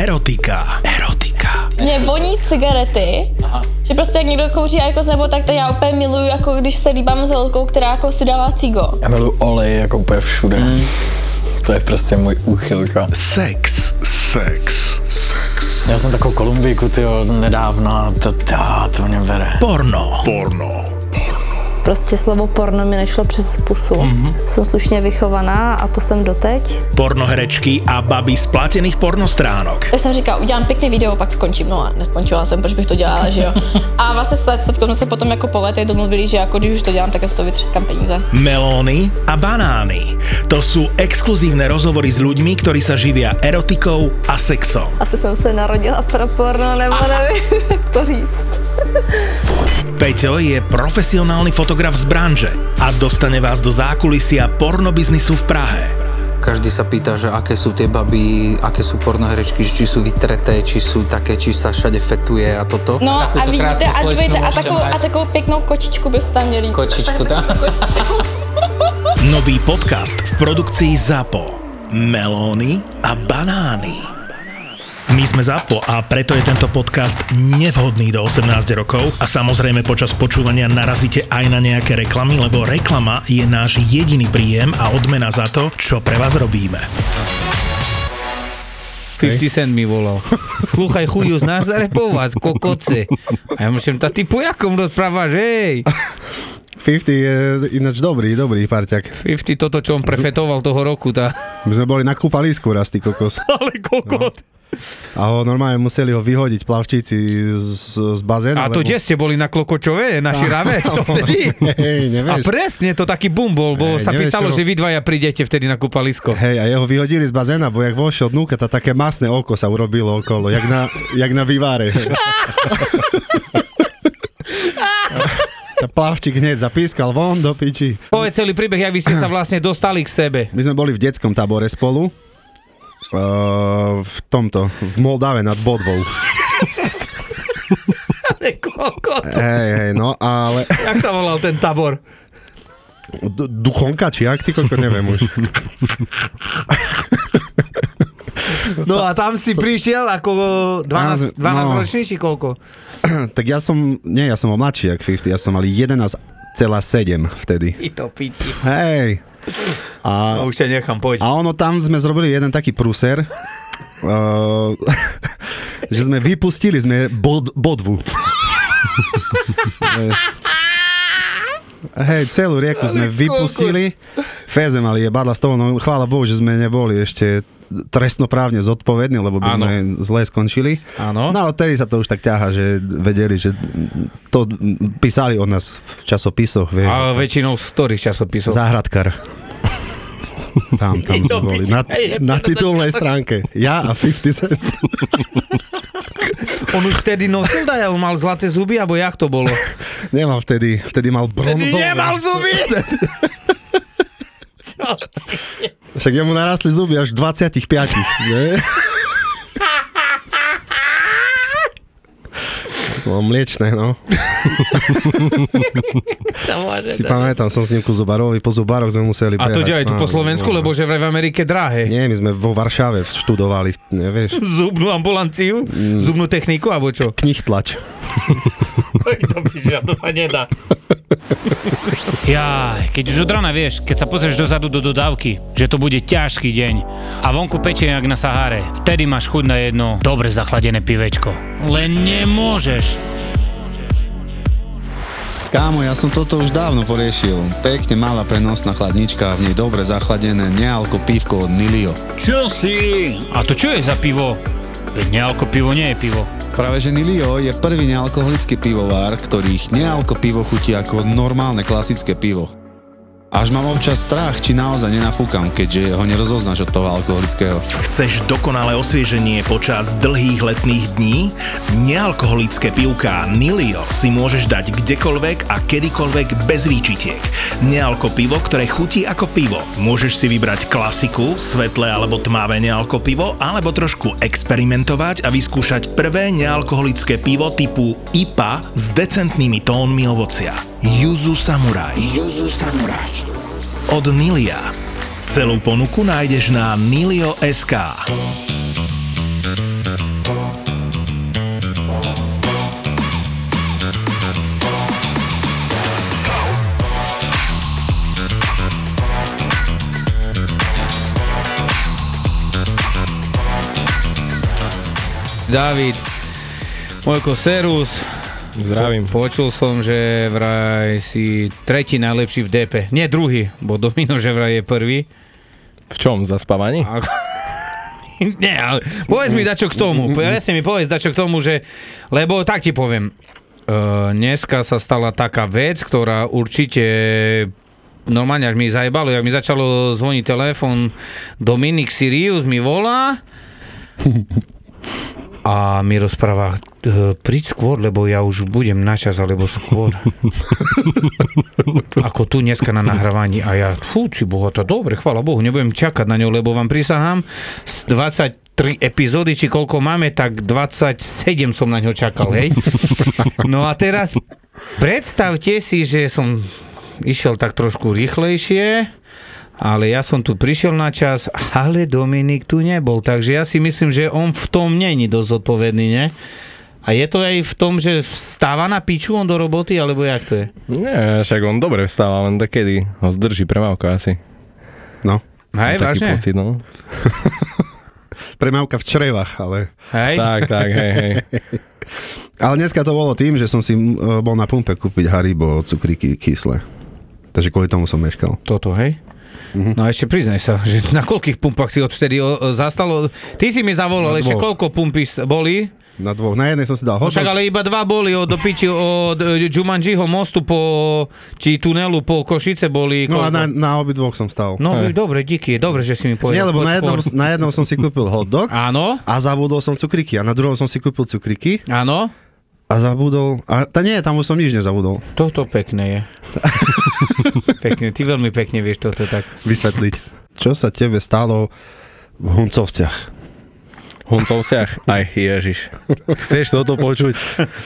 Erotika. Erotika. Mě voní cigarety, Aha. že prostě jak někdo kouří jako nebo tak to já úplně miluju, jako když se líbám s holkou, která jako si dává cigo. Já miluju olej jako úplně všude. Mm. To je prostě můj úchylka. Sex. Sex. Sex. Já jsem takovou Kolumbíku, tyjo, nedávno a to, to, to mě bere. Porno. Porno. Prostě slovo porno mi nešlo přes pusu. Mm-hmm. Jsem slušně vychovaná a to jsem doteď. Pornoherečky a baby z platených pornostránok. Já jsem říkal, udělám pěkný video, pak skončím. No a neskončila jsem, proč bych to dělala, že jo. A vlastně s Slepkou jsme se potom jako po letech domluvili, že jako když už to dělám, tak já z toho vytřeskám peníze. Melóny a banány. To sú exkluzívne rozhovory s ľuďmi, ktorí sa živia erotikou a sexom. Asi jsem se narodila pro porno, nebo nevím, to říct. Peťo je profesionálny fotograf z branže a dostane vás do zákulisia pornobiznisu v Prahe. Každý sa pýta, že aké sú tie baby, aké sú pornoherečky, či sú vytreté, či sú také, či sa všade fetuje a toto. No a, a vidíte, a, dvojte, a, takovou, a takovou pěknou kočičku byste tam měli. Kočičku, tak. Nový podcast v produkcii ZAPO. Melóny a banány. My sme ZAPO a preto je tento podcast nevhodný do 18 rokov a samozrejme počas počúvania narazíte aj na nejaké reklamy, lebo reklama je náš jediný príjem a odmena za to, čo pre vás robíme. 50 Cent mi volal. Sluchaj chuju, znáš zarepovať, kokoce. A ja musím, ta ty po jakom rozprávaš, hej? 50 je ináč dobrý, dobrý parťak. 50 toto, čo on prefetoval toho roku, tá. My sme boli na kúpalisku raz, ty kokos. Ale kokot. No. A ho normálne museli ho vyhodiť plavčíci z, z bazénu. A to kde ste boli na Klokočove, na Širave? To vtedy? Hej, A presne, to taký boom bol, bo Hej, sa nevieš, písalo, čo- že vy dvaja prídete vtedy na kúpalisko. Hej, a jeho vyhodili z bazéna, bo jak vošiel dnúka, to také masné oko sa urobilo okolo, jak na, jak na vývare. A plavčík hneď zapískal von do piči. Povedz celý príbeh, jak vy ste sa vlastne dostali k sebe. My sme boli v detskom tábore spolu. Uh, v tomto, v Moldave nad Bodvou. Hej, hej, no, ale... Jak sa volal ten tabor? D- Duchonka, či jak, ty koľko, neviem už. No a tam si prišiel ako 12, 12 No. ročný, či koľko? tak ja som, nie, ja som bol mladší jak 50, ja som mal 11,7 vtedy. I to piči. Hej. A, No, už ťa nechám, poď. a ono tam sme zrobili jeden taký pruser, uh, že sme vypustili sme bod, bodvu. Hej, celú rieku sme vypustili. Sme mali jebadla z toho, no chvála Bohu, že sme neboli ešte trestnoprávne zodpovední, lebo by Áno. sme zle skončili. Áno. No a odtedy sa to už tak ťaha, že vedeli, že to písali o nás v časopisoch, vieš. A väčšinou z ktorých časopisov? Záhradkar. Tam, tam sme boli. Na, na titulnej stránke. Ja a 50 Cent. On už vtedy nosil daj, on mal zlaté zuby, alebo jak to bolo? Nemal vtedy, vtedy mal bronzové. Nemal zuby! Však jemu narastli zuby až 25. Ne? To bolo mliečné, no. to môže Si pamätám, som s ním ku zubarovi, po zubaroch sme museli A to behať. aj tu po Áno, Slovensku, no. lebo že vraj v Amerike drahé. Nie, my sme vo Varšave študovali, nevieš, Zubnú ambulanciu? Zubnú techniku, alebo čo? knih tlač. To píša, to sa nedá. Jaj, keď už od rana vieš, keď sa pozrieš dozadu do dodávky, že to bude ťažký deň a vonku pečie jak na Sahare, vtedy máš chuť na jedno dobre zachladené pivečko. Len nemôžeš. Kámo, ja som toto už dávno poriešil. Pekne malá prenosná chladnička a v nej dobre zachladené nealko pívko od Nilio. Čo si? A to čo je za pivo? Veď nealko pivo nie je pivo. Práve že Nilio je prvý nealkoholický pivovár, ktorých nealko pivo chutí ako normálne klasické pivo. Až mám občas strach, či naozaj nenafúkam, keďže ho nerozoznáš od toho alkoholického. Chceš dokonalé osvieženie počas dlhých letných dní? Nealkoholické pivká Nilio si môžeš dať kdekoľvek a kedykoľvek bez výčitiek. Nealko pivo, ktoré chutí ako pivo. Môžeš si vybrať klasiku, svetlé alebo tmavé nealko pivo, alebo trošku experimentovať a vyskúšať prvé nealkoholické pivo typu IPA s decentnými tónmi ovocia. Juzu Samurai. Juzu Samurai. Od Nilia. Celú ponuku nájdeš na nilio.sk. David, Mojko Serus, Zdravím. Po, počul som, že vraj si tretí najlepší v DP. Nie druhý, bo Domino, že vraj je prvý. V čom? Zaspávaní? A... Nie, ale povedz mi dačo k tomu. Presne mi povedz dačo k tomu, že... Lebo tak ti poviem. Uh, dneska sa stala taká vec, ktorá určite normálne až mi zajebalo, jak mi začalo zvoniť telefon, Dominik Sirius mi volá a mi rozpráva, "E, príď skôr, lebo ja už budem na čas, alebo skôr. Ako tu dneska na nahrávaní a ja, fú, si boha, to dobre, chvála Bohu, nebudem čakať na ňu, lebo vám prisahám, z 23 epizódy, či koľko máme, tak 27 som na ňo čakal, hej. No a teraz predstavte si, že som išiel tak trošku rýchlejšie, ale ja som tu prišiel na čas, ale Dominik tu nebol, takže ja si myslím, že on v tom není dosť zodpovedný, ne? A je to aj v tom, že vstáva na piču on do roboty, alebo jak to je? Nie, však on dobre vstáva, len takedy ho zdrží premávka asi. No. Hej, vážne? pocit, no. Premávka v črevách, ale... Hej? Tak, tak, hej, hej. Ale dneska to bolo tým, že som si uh, bol na pumpe kúpiť Haribo cukríky kyslé. Takže kvôli tomu som meškal. Toto, hej? Mhm. No a ešte priznaj sa, že na koľkých pumpách si odvtedy o, o, zastalo? Ty si mi zavolal, ešte koľko pumpy boli? Na dvoch. Na jednej som si dal No však ale iba dva boli od piči od e, Jumanjiho mostu po, či tunelu po Košice boli. No a koľko? na, na obi dvoch som stal. No dobre, díky, dobre, že si mi povedal. Nie, lebo na jednom, na jednom som si kúpil hotdog Áno, a zabudol som cukríky. A na druhom som si kúpil cukríky áno, a zabudol... A tá nie, tam už som nič nezabudol. toto pekné je. pekne, ty veľmi pekne vieš toto tak. Vysvetliť. Čo sa tebe stalo v Huncovciach? Huntovciach? Aj, ježiš. Chceš toto počuť?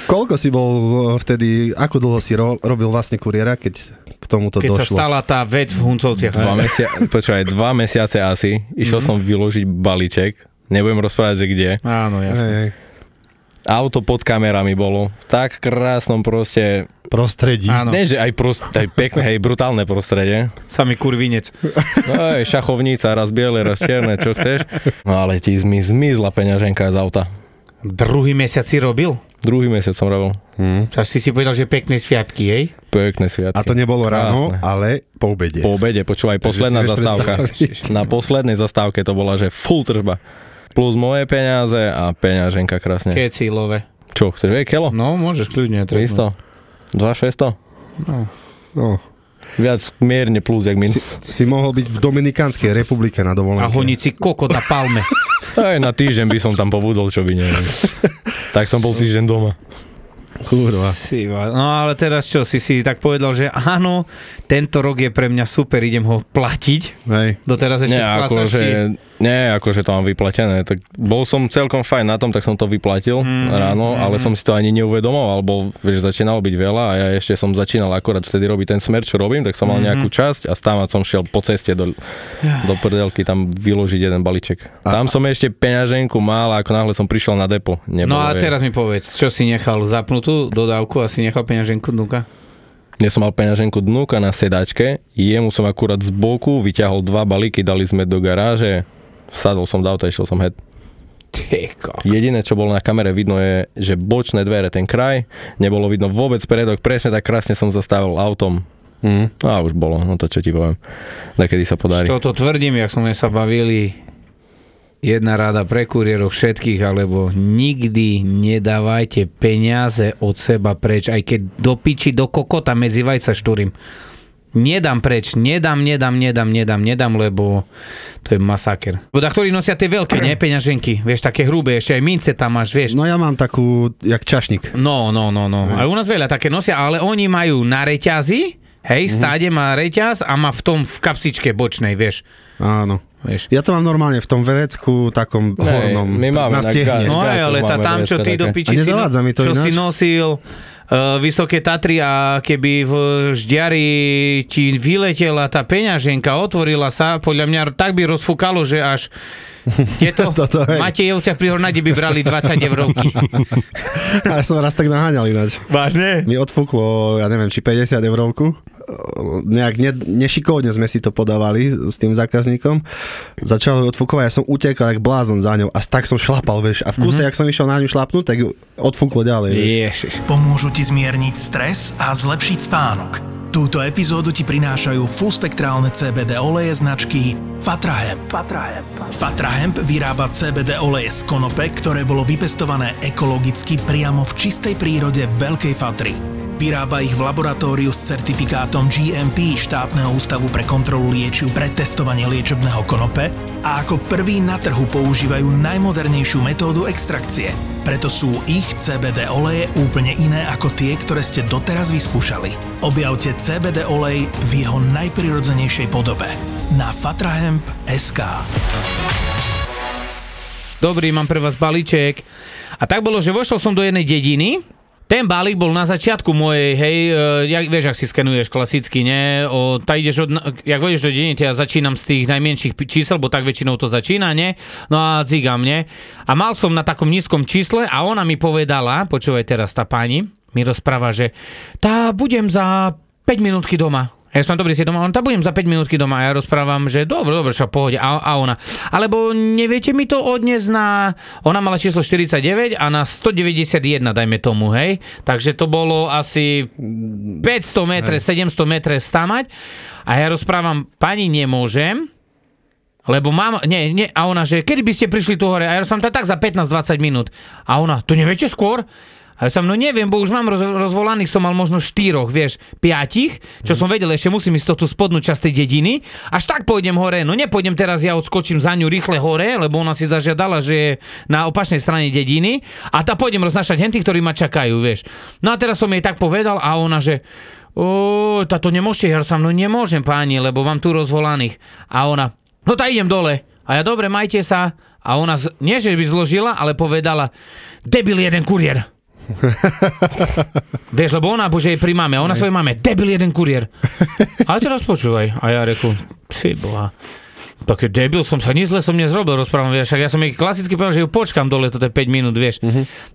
Koľko si bol uh, vtedy, ako dlho si ro, robil vlastne kuriéra, keď k tomuto Keď sa došlo? stala tá vec v Huncovciach. Dva, mesia- počúvaj, dva mesiace asi. Išiel Mhm. som vyložiť balíček. Nebudem rozprávať, že kde. Áno, Hej, jasné. hej. Auto pod kamerami bolo. V tak krásnom proste... Prostredí. Áno, Ne, že aj, prost, aj pekné, hej, brutálne prostredie. samý kurvinec. No aj šachovnica, raz biele, raz čierne, čo chceš. No ale ti zmi, zmizla peňaženka z auta. Druhý mesiac si robil? Druhý mesiac som robil. Tak si si povedal, že pekné sviatky, hej? Pekné sviatky. A to nebolo ráno, Krásne. ale po obede. Po obede, počúvaj, posledná zastávka. Na poslednej zastávke to bola, že full tržba. Plus moje peniaze a peňaženka krásne. Kecílové. Čo, chceš vedieť kilo? No, môžeš kľudne. 300? 2600? No. Viac mierne plus, jak Si, minus. si mohol byť v Dominikánskej republike na A dovolenke. honiť si kokot na palme. Aj na týždeň by som tam pobudol, čo by neviem. tak som bol týždeň doma. Kurva. Si, va- no ale teraz čo, si si tak povedal, že áno, tento rok je pre mňa super, idem ho platiť. Hej. Doteraz ešte Nie, splácaš nie, akože to mám vyplatené. Tak bol som celkom fajn na tom, tak som to vyplatil Mm, ráno, ale som si to ani neuvedomoval, lebo vieš, začínalo byť veľa a ja ešte som začínal akorát vtedy robiť ten smer, čo robím, tak som mal Mhm. nejakú časť a stávať som šiel po ceste do, do prdelky tam vyložiť jeden balíček. Tam som ešte peňaženku mal a ako náhle som prišiel na depo. No Nebolo, a jej. teraz mi povedz, čo si nechal zapnutú dodávku a si nechal peňaženku dnuka? Ja som mal peňaženku dnúka na sedačke, jemu som akurát z boku vyťahol dva balíky, dali sme do garáže, vsadol som do auta, išiel som head. Tyko. Jediné, čo bolo na kamere vidno je, že bočné dvere, ten kraj, nebolo vidno vôbec predok, presne tak krásne som zastavil autom. Mm. A už bolo, no to čo ti poviem. Nakedy sa podarí. Toto tvrdím, jak sme sa bavili, jedna rada pre kuriérov všetkých, alebo nikdy nedávajte peniaze od seba preč, aj keď do piči, do kokota medzi vajca štúrim. Nedám preč, nedám, nedám, nedám, nedám, nedám, lebo to je masaker. Voda, ktorí nosia tie veľké, ne, peňaženky, vieš, také hrubé, ešte aj mince tam máš, vieš. No ja mám takú, jak čašník. No, no, no, no. Aj u nás veľa také nosia, ale oni majú na reťazi, hej, stáde má reťaz a má v tom v kapsičke bočnej, vieš. Áno. vieš. Ja to mám normálne v tom verecku takom Ne, hornom. my na máme na stiehne. ga- No aj, ale tá tam, čo ty do piči si, nezavádza mi to čo ináč? si nosil Vysoké Tatry a keby v ždiari ti vyletela tá peňaženka, otvorila sa, podľa mňa tak by rozfúkalo, že až tieto Toto, hej. Pri Hornade by brali 20 eurovky. A ja som raz tak naháňal ináč. Vážne? Mi odfúklo, ja neviem, či 50 eurovku nejak ne, nešikovne sme si to podávali s tým zákazníkom. Začal ju odfúkovať, ja som utekal jak blázon za ňou a tak som šlapal, vieš. A v kuse, mm-hmm. jak som išiel na ňu šlapnúť, tak ju odfúklo ďalej. Vieš. Ježiš. Pomôžu ti zmierniť stres a zlepšiť spánok. Túto epizódu ti prinášajú fullspektrálne CBD oleje značky Fatrahemp. Fatrahemp. Fatrahemp vyrába CBD oleje z konope, ktoré bolo vypestované ekologicky priamo v čistej prírode Veľkej Fatry. Vyrába ich v laboratóriu s certifikátom GMP štátneho ústavu pre kontrolu liečiv pre testovanie liečebného konope a ako prvý na trhu používajú najmodernejšiu metódu extrakcie. Preto sú ich CBD oleje úplne iné ako tie, ktoré ste doteraz vyskúšali. Objavte CBD olej v jeho najprirodzenejšej podobe na fatrahemp.sk Dobrý, mám pre vás balíček. A tak bolo, že vošiel som do jednej dediny, ten balík bol na začiatku mojej, hej, uh, jak, vieš, ak si skenuješ klasicky, nie? O, tá ideš od, jak vôjdeš do dediny, ja začínam z tých najmenších čísel, bo tak väčšinou to začína, nie? No a dzigam, nie? A mal som na takom nízkom čísle a ona mi povedala, počúvaj teraz tá pani, mi rozpráva, že tá budem za 5 minútky doma. Ja som dobrý si doma, on tam budem za 5 minútky doma a ja rozprávam, že dobre, dobre, čo pohode. A, a ona, alebo neviete mi to odniesť na, ona mala číslo 49 a na 191, dajme tomu, hej. Takže to bolo asi 500 metre, 700 metre stamať. A ja rozprávam, pani nemôžem, lebo mám, nie, nie, a ona, že kedy by ste prišli tu hore? A ja som to tak za 15-20 minút. A ona, to neviete skôr? A ja som, no neviem, bo už mám roz, rozvolaných, som mal možno štyroch, vieš, piatich, čo som vedel, ešte musím ísť tú spodnú časť tej dediny, až tak pôjdem hore, no nepôjdem teraz, ja odskočím za ňu rýchle hore, lebo ona si zažiadala, že je na opačnej strane dediny a tá pôjdem roznašať hentých, ktorí ma čakajú, vieš. No a teraz som jej tak povedal a ona, že o, táto nemôžete, ja som, no nemôžem páni, lebo mám tu rozvolaných. A ona, no tak idem dole. A ja, dobre, majte sa. A ona, nie že by zložila, ale povedala, debil jeden kurier. Vieš, lebo ona, bože, je pri mame, ona svojej mame, debil jeden kurier. Ale teraz počúvaj. A ja reku, ty boha. Také debil som sa, nič zle som nezrobil, rozprávam, vieš, však ja som jej klasicky povedal, že ju počkam dole, toto je 5 minút, vieš.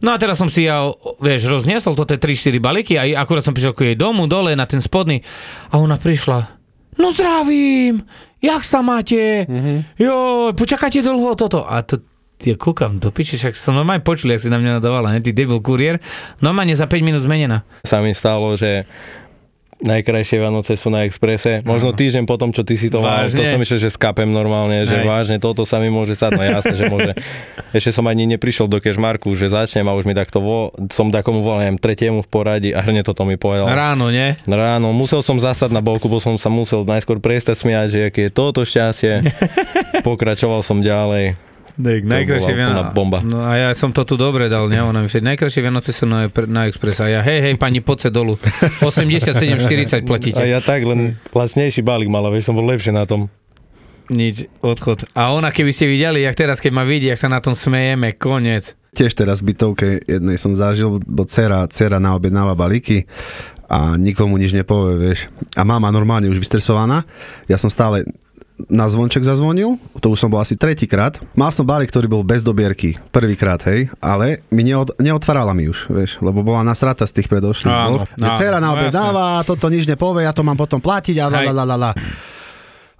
No a teraz som si ja, vieš, rozniesol toto 3-4 balíky a akurát som prišiel ku jej domu, dole na ten spodný a ona prišla, no zdravím, jak sa máte, jo, počakáte dlho toto. A to, ja kúkam, do piči, však som normálne počul, jak si na mňa nadávala, ne, ty debil kurier, normálne za 5 minút zmenená. Sa mi stalo, že najkrajšie Vianoce sú na Exprese. Možno týždeň potom, čo ty si to mal, to som myslel, že skapem normálne, že Hej. vážne toto sa mi môže stať. No jasne, že môže. Ešte som ani neprišiel do Kešmarku, že začnem a už mi takto vo, som takomu volal, neviem, tretiemu v poradí a hrne toto mi povedal. Ráno, nie? Ráno, musel som zastať na boku, bo som sa musel najskôr prestať smiať, že aké je toto šťastie. Pokračoval som ďalej. Tak, najkrajšie Vianoce. bomba. No a ja som to tu dobre dal, ne? Ona mi najkrajšie Vianoce sú na, na Express. A ja, hej, hej, pani, poďte dolu. 87,40 platíte. A ja tak, len lacnejší balík mala, vieš, som bol lepšie na tom. Nič, odchod. A ona, keby ste videli, jak teraz, keď ma vidí, jak sa na tom smejeme, koniec. Tiež teraz v bytovke jednej som zažil, bo dcera, dcera naobjednáva balíky a nikomu nič nepovie, vieš. A mama normálne už vystresovaná. Ja som stále na zvonček zazvonil, to už som bol asi tretíkrát. Mal som balík, ktorý bol bez dobierky, prvýkrát, hej, ale mi neod, neotvárala mi už, vieš, lebo bola nasrata z tých predošlých Áno, áno, dcera no naobjednáva, toto nič nepovie, ja to mám potom platiť a la, la, la, la.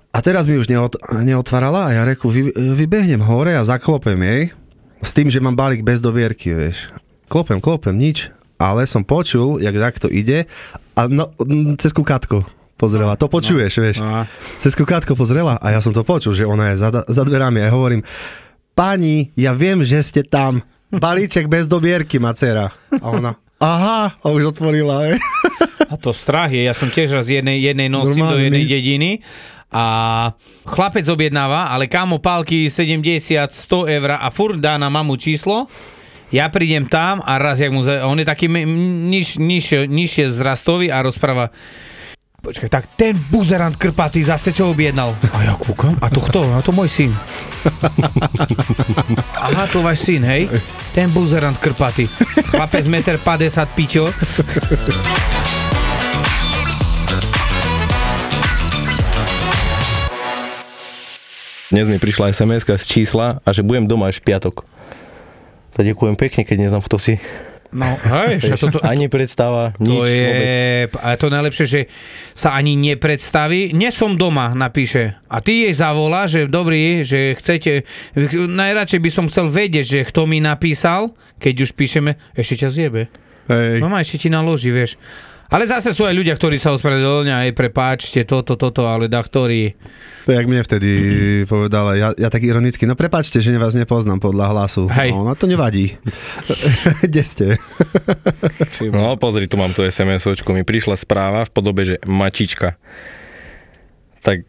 A teraz mi už neot, neotvárala a ja reku, vy, vybehnem hore a zaklopem jej s tým, že mám balík bez dobierky, vieš. Klopem, klopem, nič. Ale som počul, jak takto ide a no, cez kukátko pozrela. To počuješ, vieš. No. Cez kukátko pozrela a ja som to počul, že ona je za, za dverami a ja hovorím, pani, ja viem, že ste tam. Balíček bez dobierky, má dcera. A ona, aha, a už otvorila, hej. A to strach je, ja som tiež raz jednej, jednej nosím do Normálne. jednej dediny a chlapec objednáva, ale kámo pálky 70, 100 eur a furt dá na mamu číslo. Ja prídem tam a raz, jak mu, za- on je taký niž, niž, nižšie zrastový a rozpráva Počkaj, tak ten buzerant krpatý zase čo objednal? A ja kúkam, a to kto? A to môj syn. Aha, to váš syn, hej? Ten buzerant krpatý. Chlapec 1,50 m pičo. Dnes mi prišla sms z čísla a že budem doma až v piatok. Tak ďakujem pekne, keď neznám, kto si. No, hej, že toto, Ani predstava, nič to je, vôbec. a to najlepšie, že sa ani nepredstaví. Nie som doma, napíše. A ty jej zavolá, že dobrý, že chcete, najradšej by som chcel vedieť, že kto mi napísal, keď už píšeme, ešte ťa zjebe. Hej. No ešte ti naloží, vieš. Ale zase sú aj ľudia, ktorí sa ospravedlňujú, aj prepáčte toto, toto, ale da ktorí... To jak mne vtedy povedala, ja, ja tak ironicky, no prepačte, že vás nepoznám podľa hlasu. Hej. No, no to nevadí. Kde ste? No pozri, tu mám tu SMS-očku, mi prišla správa v podobe, že mačička. Tak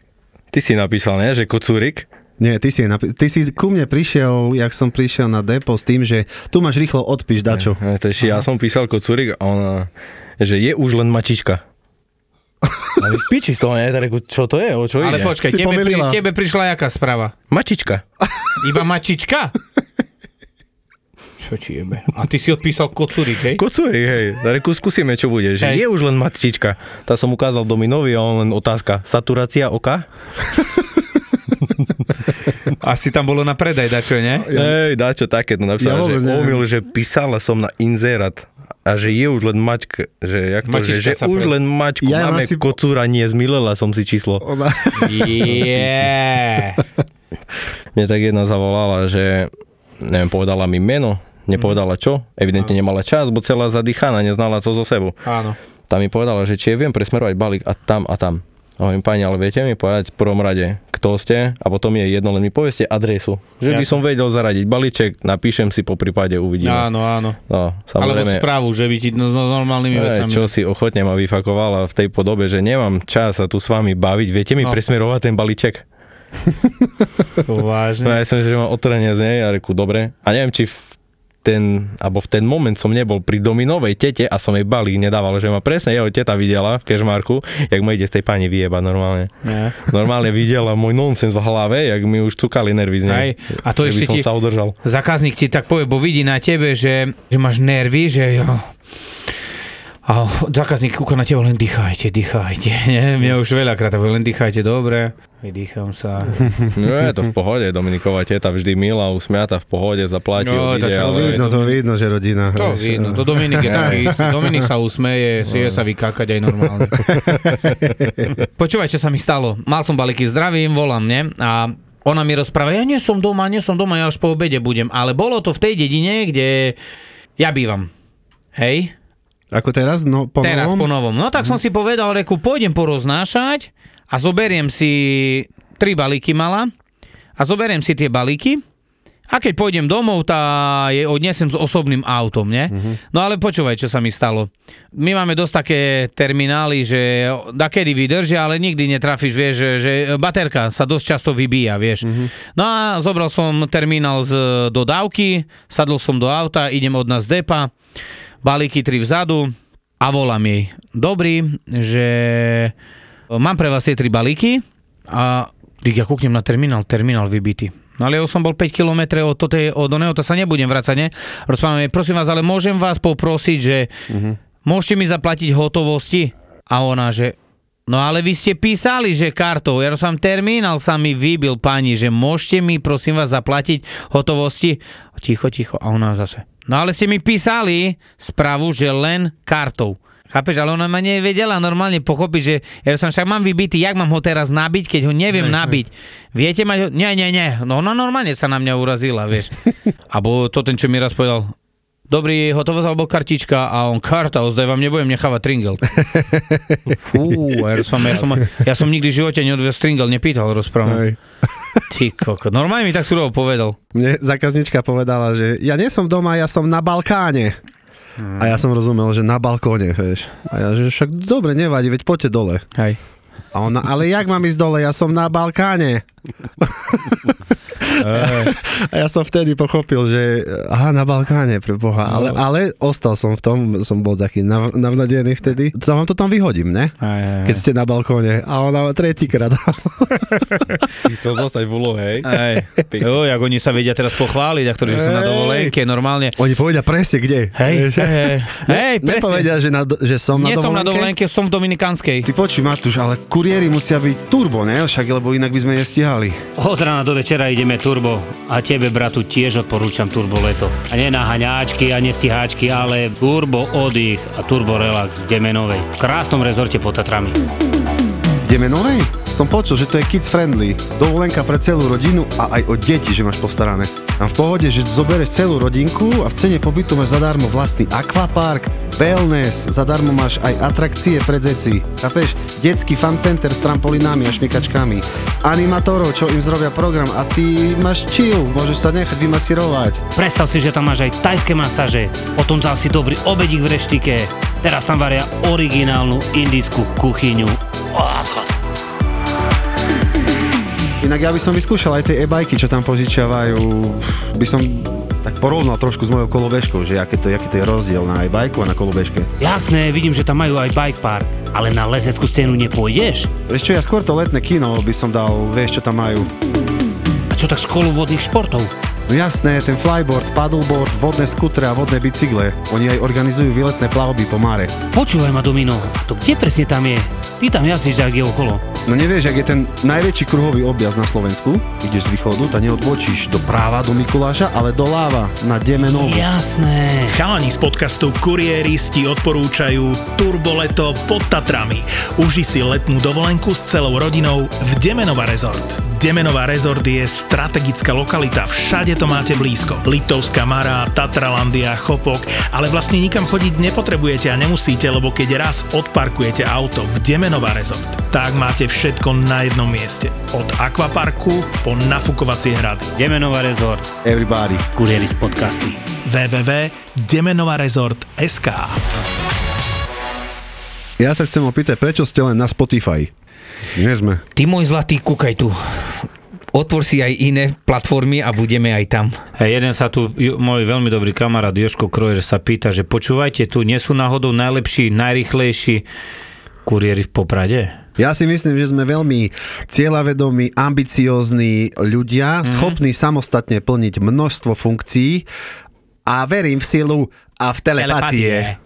ty si napísal, ne, že kocúrik? Nie, ty si, napi- ty si ku mne prišiel, jak som prišiel na depo s tým, že tu máš rýchlo odpíš dačo. To ešte ja som písal kocúrik a ona, že je už len mačička. Ale v piči z toho, ne? Tak čo to je? O čo Ale ide? počkaj, Si tebe, pri, tebe prišla jaká správa? Mačička. Iba mačička? Čo ti jebe? A ty si odpísal kocúrik, hej? Kocúrik, hej. Tak reku, skúsime, čo bude. Že Hej. je už len mačička. Tá som ukázal Dominovi a on len otázka. Saturácia oka? Asi tam bolo na predaj, dačo, ne? Hej, dáčo také. No napísal, Ja že omyl, že písala som na inzerát a že je už len mačka, že, jak to, že, že už pre- len mačku, Ja máme si- kocúra, nie, zmilela som si číslo. Ona... Yeah. Mne tak jedna zavolala, že neviem, povedala mi meno, nepovedala čo, evidentne nemala čas, bo celá zadýchaná, neznala to zo sebou. Áno. Tam mi povedala, že či je viem presmerovať balík a tam a tam. Hovorím, pani, ale viete mi povedať v prvom rade, kto ste a potom je jedno, len mi povedzte adresu. Že by Jasne. som vedel zaradiť balíček, napíšem si po prípade, uvidíme. Áno, áno. No, Alebo samozrejme, správu, že by ti no, s normálnymi Ej, vecami. čo si ochotne ma vyfakovala v tej podobe, že nemám čas sa tu s vami baviť, viete mi No. presmerovať ten balíček? Vážne. No ja som, že mám otrenie z nej a reku, dobre. A neviem, či ten, alebo v ten moment som nebol pri dominovej tete a som jej balík nedával, že ma presne jeho teta videla v kešmarku, jak ma ide z tej pani vyjeba normálne. Nie. Normálne videla môj nonsens v hlave, jak mi už cukali nervy z nej. A to ešte ti- sa udržal. Zákazník ti tak povie, bo vidí na tebe, že, že máš nervy, že jo. A zákazník kúka na teba, len dýchajte, dýchajte. Nie? Mne už veľakrát len dýchajte, dobre. Vydýcham sa. No je to v pohode, Dominiková teta vždy milá, usmiata v pohode, zaplatí, No, odíde, to ale... Vidno, to vidno, že rodina. To vieš. vidno, to Dominik je taký istý. Dominik sa usmeje, si je sa vykákať aj normálne. Počúvaj, čo sa mi stalo. Mal som balíky, zdravím, volám, ne? A ona mi rozpráva, ja nie som doma, nie som doma, ja až po obede budem. Ale bolo to v tej dedine, kde ja bývam. Hej? Ako teraz? No, po Teraz po novom? novom. No tak som si povedal, reku, pôjdem poroznášať a zoberiem si tri balíky mala a zoberiem si tie balíky a keď pôjdem domov, tá je odnesem s osobným autom, ne? No ale počúvaj, čo sa mi stalo. My máme dosť také terminály, že dakedy vydržia, ale nikdy netrafíš, vieš, že, že baterka sa dosť často vybíja, vieš. No a zobral som terminál z dodávky, sadol som do auta, idem od nás depa, balíky tri vzadu a volám jej. Dobrý, že mám pre vás tie tri balíky a ja kúknem na terminál, terminál vybitý. No ale ja som bol 5 km od, toto, od oného, to sa nebudem vrácať, ne? Rozprávam jej, prosím vás, ale môžem vás poprosiť, že môžete mi zaplatiť hotovosti? A ona, že No ale vy ste písali, že kartou. Ja som terminál sa mi vybil, pani, že môžete mi prosím vás zaplatiť hotovosti. Ticho, ticho. A ona zase. No ale ste mi písali správu, že len kartou. Chápeš, ale ona ma nevedela normálne pochopiť, že ja som však mám vybitý, jak mám ho teraz nabiť, keď ho neviem nabiť. Viete mať ho? Nie, nie, nie. No ona normálne sa na mňa urazila, vieš. Abo to ten, čo mi raz povedal, Dobrý, hotovosť alebo kartička a on karta, ozdaj vám nebudem nechávať tringel. Fú, ja som, ja som, ja som nikdy v živote neodviel stringel, nepýtal, rozprávam. Ty koko, normálne mi tak surovo povedal. Mne zákaznička povedala, že ja nie som doma, ja som na Balkáne. A ja som rozumel, že na balkóne, vieš. A ja, že však dobre, nevadí, veď poďte dole. Hej. A ona, ale jak mám ísť dole, ja som na Balkáne. A ja som vtedy pochopil, že aha, na Balkáne, pre Boha. Ale, ale ostal som v tom, som bol taký nav, navnadený vtedy. To vám to tam vyhodím, ne? Aj, aj, Keď ste na balkóne. A ona tretíkrát. Si chcel zostať v úlohe, hej? aj. Jo, jak oni sa vedia teraz pochváliť, a ktorí sú na dovolenke, normálne. Oni povedia presne kde. Hej, hej, hej, hej, presne. Nepovedia, že, na, že som Nie na som na dovolenke. dovolenke, som v Dominikánskej. Ty počuj, Matúš, ale kuriéri musia byť turbo, ne? Však, lebo inak by sme nestihali behali. Od rána do večera ideme turbo a tebe, bratu, tiež odporúčam turbo leto. A nie na haňáčky a nestiháčky, ale turbo oddych a turbo relax v Demenovej. V krásnom rezorte pod Tatrami. Ideme novej? Som počul, že to je kids friendly. Dovolenka pre celú rodinu a aj o deti, že máš postarané. A v pohode, že zobereš celú rodinku a v cene pobytu máš zadarmo vlastný akvapark, wellness, zadarmo máš aj atrakcie pre deti. Chápeš? Detský fan center s trampolinami a šmikačkami. Animatorov, čo im zrobia program a ty máš chill, môžeš sa nechať vymasírovať. Predstav si, že tam máš aj tajské masáže, potom dal si dobrý obedík v reštike, teraz tam varia originálnu indickú kuchyňu. Inak ja by som vyskúšal aj tie e-bajky, čo tam požičiavajú. By som tak porovnal trošku s mojou kolobežkou, že aké to, aký to je rozdiel na e-bajku a na kolobežke. Jasné, vidím, že tam majú aj bike park, ale na lezeckú scénu nepôjdeš? Vieš čo, ja skôr to letné kino by som dal, vieš čo tam majú. A čo tak školu vodných športov? No jasné, ten flyboard, paddleboard, vodné skutre a vodné bicykle. Oni aj organizujú výletné plavby po mare. Počúvaj ma, Domino, to kde presne tam je? Ty tam jazdíš tak je okolo. No nevieš, ak je ten najväčší kruhový objazd na Slovensku, ideš z východu, tak neodbočíš do práva do Mikuláša, ale do Láva na Demenovu. Jasné. Chalani z podcastu Kuriéris ti odporúčajú Turboleto pod Tatrami. Uži si letnú dovolenku s celou rodinou v Demenova Resort. Demenová rezort je strategická lokalita, všade to máte blízko. Liptovská Mara, Tatralandia, Chopok, ale vlastne nikam chodiť nepotrebujete a nemusíte, lebo keď raz odparkujete auto v Demenová rezort, tak máte všetko na jednom mieste. Od akvaparku po nafukovacie hrady. Demenová rezort. Everybody. Kurieris podcasty. www.demenovarezort.sk Ja sa chcem opýtať, prečo ste len na Spotify? Nie sme. Ty môj zlatý, kúkaj tu. Otvor si aj iné platformy a budeme aj tam. Hej, jeden sa tu, môj veľmi dobrý kamarát Joško Krojer sa pýta, že počúvajte, tu nie sú náhodou najlepší, najrychlejší kuriéri v Poprade? Ja si myslím, že sme veľmi cieľavedomí, ambiciózni ľudia, mm-hmm. schopní samostatne plniť množstvo funkcií a verím v silu a v telepatie.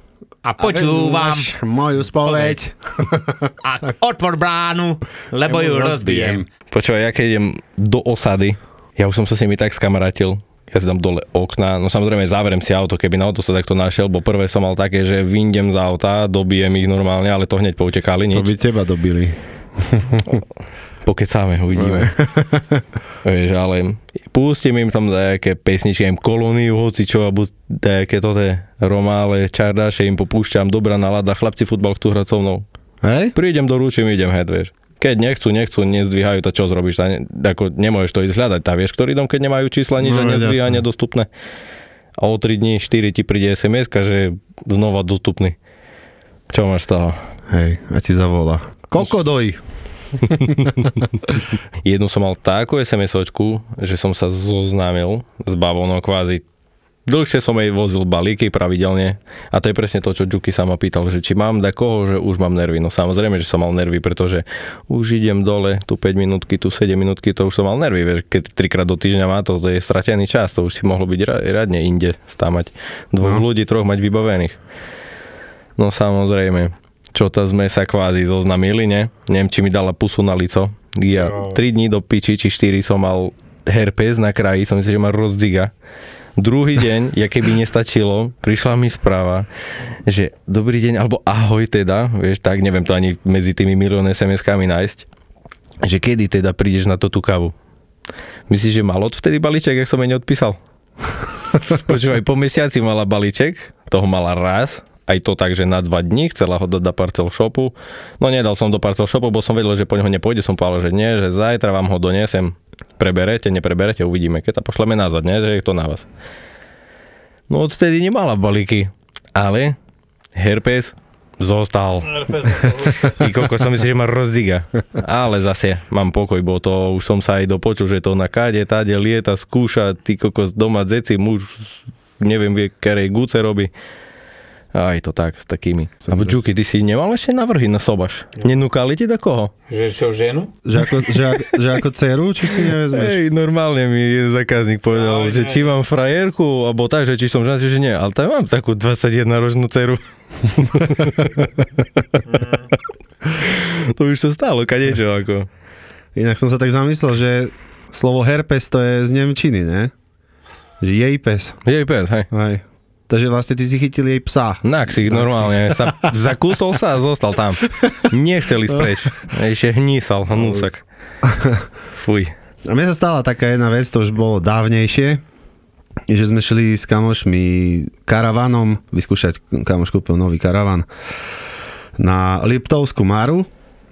A počúvam Máš moju spoveď. a otvor bránu, lebo ju rozbijem. Počúvaj, ja keď idem do osady, ja už som sa s nimi tak skamarátil, ja si dám dole okna, no samozrejme zavrem si auto, keby na auto sa takto našiel, bo prvé som mal také, že vyjdem z auta, dobijem ich normálne, ale to hneď poutekali, To nič. by teba dobili. Pokecáme, uvidíme. Vieš, ale pustím im tam nejaké pesničky, im kolóniu, hoci čo, alebo nejaké toto romále, čardáše im popúšťam, dobrá nálada, chlapci futbal chcú hrať so mnou. Hej? Prídem do rúčim, idem head, vieš. Keď nechcú, nechcú, nezdvíhajú, to čo zrobíš? Ne, ako nemôžeš to ísť hľadať, tá vieš, ktorý dom, keď nemajú čísla, nič No, a nezdvíha, jasné. nedostupné. A o 3 dní, 4 ti príde sms že znova dostupný. Čo máš z toho? Hej, a ti zavolá. Kokodoj. Jednu som mal takú SMS-očku, že som sa zoznámil s bavounou kvázi Dlhšie som jej vozil balíky pravidelne a to je presne to, čo Juki sa ma pýtal, že či mám koho, že už mám nervy. No samozrejme, že som mal nervy, pretože už idem dole, tu 5 minútky, tu 7 minútky, to už som mal nervy. Vieš, keď trikrát do týždňa má to, to je stratený čas, to už si mohlo byť ra- radne inde stámať. Dvoch No. ľudí, troch mať vybavených. No samozrejme, čo to sme sa kvázi zoznamili, ne? Neviem, či mi dala pusu na lico. Ja 3 dní do piči, či 4 som mal herpes na kraji, som myslel, že ma rozdiga. Druhý deň, ja keby nestačilo, prišla mi správa, že dobrý deň, alebo ahoj teda, vieš, tak neviem to ani medzi tými milión SMS-kami nájsť, že kedy teda prídeš na to tú kávu. Myslíš, že mal vtedy balíček, jak som jej neodpísal? Počúvaj, po mesiaci mala balíček, toho mala raz, aj to tak, že na dva dní chcela ho dať do parcel shopu. No nedal som do parcel shopu, bo som vedel, že po neho nepôjde, som povedal, že nie, že zajtra vám ho donesem. Preberete, nepreberete, uvidíme. Keď to pošleme nazad, nie, že je to na vás. No odtedy nemala balíky, ale herpes zostal. Ty koko, som myslel, že ma rozdiga. Ale zase mám pokoj, bo to už som sa aj dopočul, že to na káde, táde lieta, skúša, ty kokos doma dzeci, muž, neviem, vie, kerej gúce robí. Aj to tak, s takými. A Juky, ty si nemal ešte navrhy na sobaš? Nenúkali ti do koho? Že čo, ženu? Že ako, že, že ako dceru, či si nevezmeš? Hej, normálne mi zákazník povedal, že či mám frajerku, alebo tak, že či som ženatý, že nie. Ale tam mám takú 21 ročnú dceru. to už sa stalo, kadečo ako. Inak som sa tak zamyslel, že slovo herpes to je z Nemčiny, ne? Že jej pes. Jej pes, hej. Hej. Takže vlastne ty si chytil jej psa. Nak si normálne sa zakúsol sa a zostal tam. Nechcel ísť preč. Ešte hnísal, hnúsak. Fuj. A mne sa stala taká jedna vec, to už bolo dávnejšie, že sme šli s kamošmi karavanom, vyskúšať, kamoš kúpil nový karavan, na Liptovskú Maru,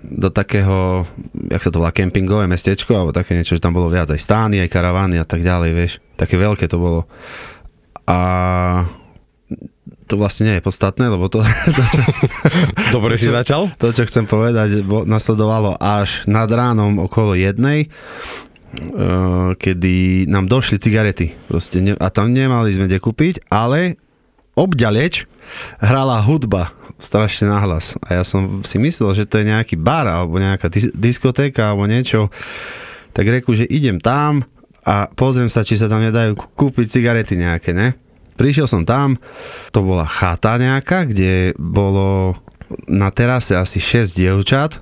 do takého, jak sa to volá, kempingové mestečko, alebo také niečo, že tam bolo viac aj stány, aj karavany a tak ďalej, vieš. Také veľké to bolo. A to vlastne nie je podstatné, lebo to, to čo, Dobre si začal? to, čo chcem povedať, bo, nasledovalo až nad ránom okolo jednej, eh, kedy nám došli cigarety. Proste ne, a tam nemali sme kde kúpiť, ale obďaleč hrala hudba strašne nahlas. A ja som si myslel, že to je nejaký bar alebo nejaká dis- diskotéka alebo niečo. Tak reku, že idem tam a pozriem sa, či sa tam nedajú kú- kúpiť cigarety nejaké, ne? Prišiel som tam, to bola chata nejaká, kde bolo na terase asi 6 dievčat,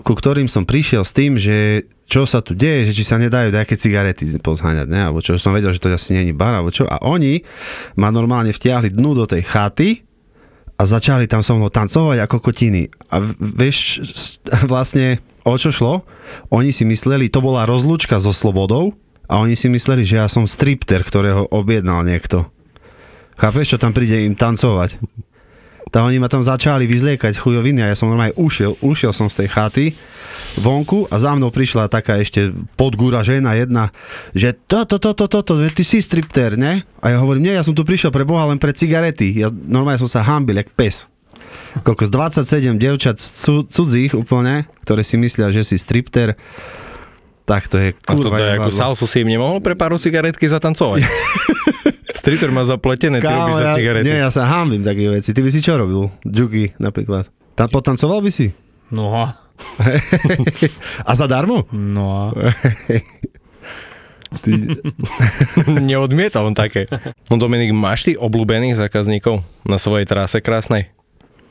ku ktorým som prišiel s tým, že čo sa tu deje, že či sa nedajú nejaké cigarety pozháňať, ne? alebo čo som vedel, že to asi není bar, alebo čo. A oni ma normálne vtiahli dnu do tej chaty a začali tam so mnou tancovať ako kotiny. A vieš vlastne o čo šlo? Oni si mysleli, to bola rozlúčka so slobodou a oni si mysleli, že ja som stripter, ktorého objednal niekto. Chápeš, čo tam príde im tancovať? Tak oni ma tam začali vyzliekať chujoviny a ja som normálne ušiel, ušiel som z tej chaty vonku a za mnou prišla taká ešte podgúra žena jedna, že toto, toto, toto, to, ty si stripter, ne? A ja hovorím, nie, ja som tu prišiel pre Boha len pre cigarety. Ja normálne som sa hambil, jak pes. Koľko z 27 devčat cu, cudzích úplne, ktoré si myslia, že si stripter, tak to je A to, kurva. to je ako salsu si im nemohol pre pár cigaretky zatancovať. Streeter má zapletené, ty Kámo, robíš za cigarety. nie, ja sa hambím také veci. Ty by si čo robil? Juky napríklad. Tam potancoval by si? No a... A zadarmo? No a... Ty, Neodmieta on také. No Dominik, máš ty obľúbených zákazníkov na svojej trase krásnej?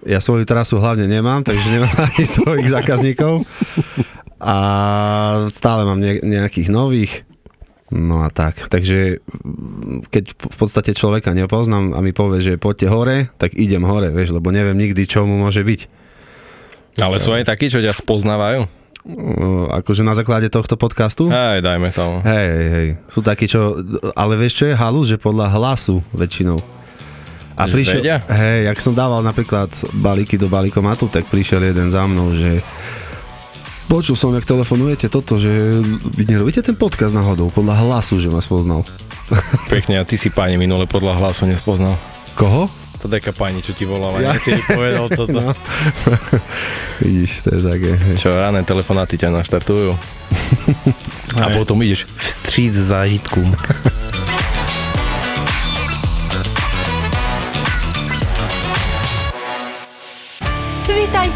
ja svoju trasu hlavne nemám, takže nemám ani svojich zákazníkov. A stále mám ne- nejakých nových. No a tak. Takže keď v podstate človeka nepoznám a mi povie, že poďte hore, tak idem hore, vieš, lebo neviem nikdy, čo mu môže byť. Ale sú aj takí, čo ťa spoznávajú? Uh, akože na základe tohto podcastu? Aj, dajme. Hej, hej, hej. Sú takí, čo... Ale vieš, čo je halus? Že podľa hlasu väčšinou. A Že prišiel... vedia? Hej, ak som dával napríklad balíky do balíkomatu, tak prišiel jeden za mnou, že počul som, jak telefonujete toto, že vy nerobíte ten podcast náhodou, podľa hlasu, že ma spoznal. Pekne, a ty si páni minule podľa hlasu nespoznal. Koho? To taká pani, čo ti volala, Ja. si povedal toto. No. Vidíš, to je také. Čo, rané telefonáty ťa naštartujú. A potom ideš vstříc zážitku.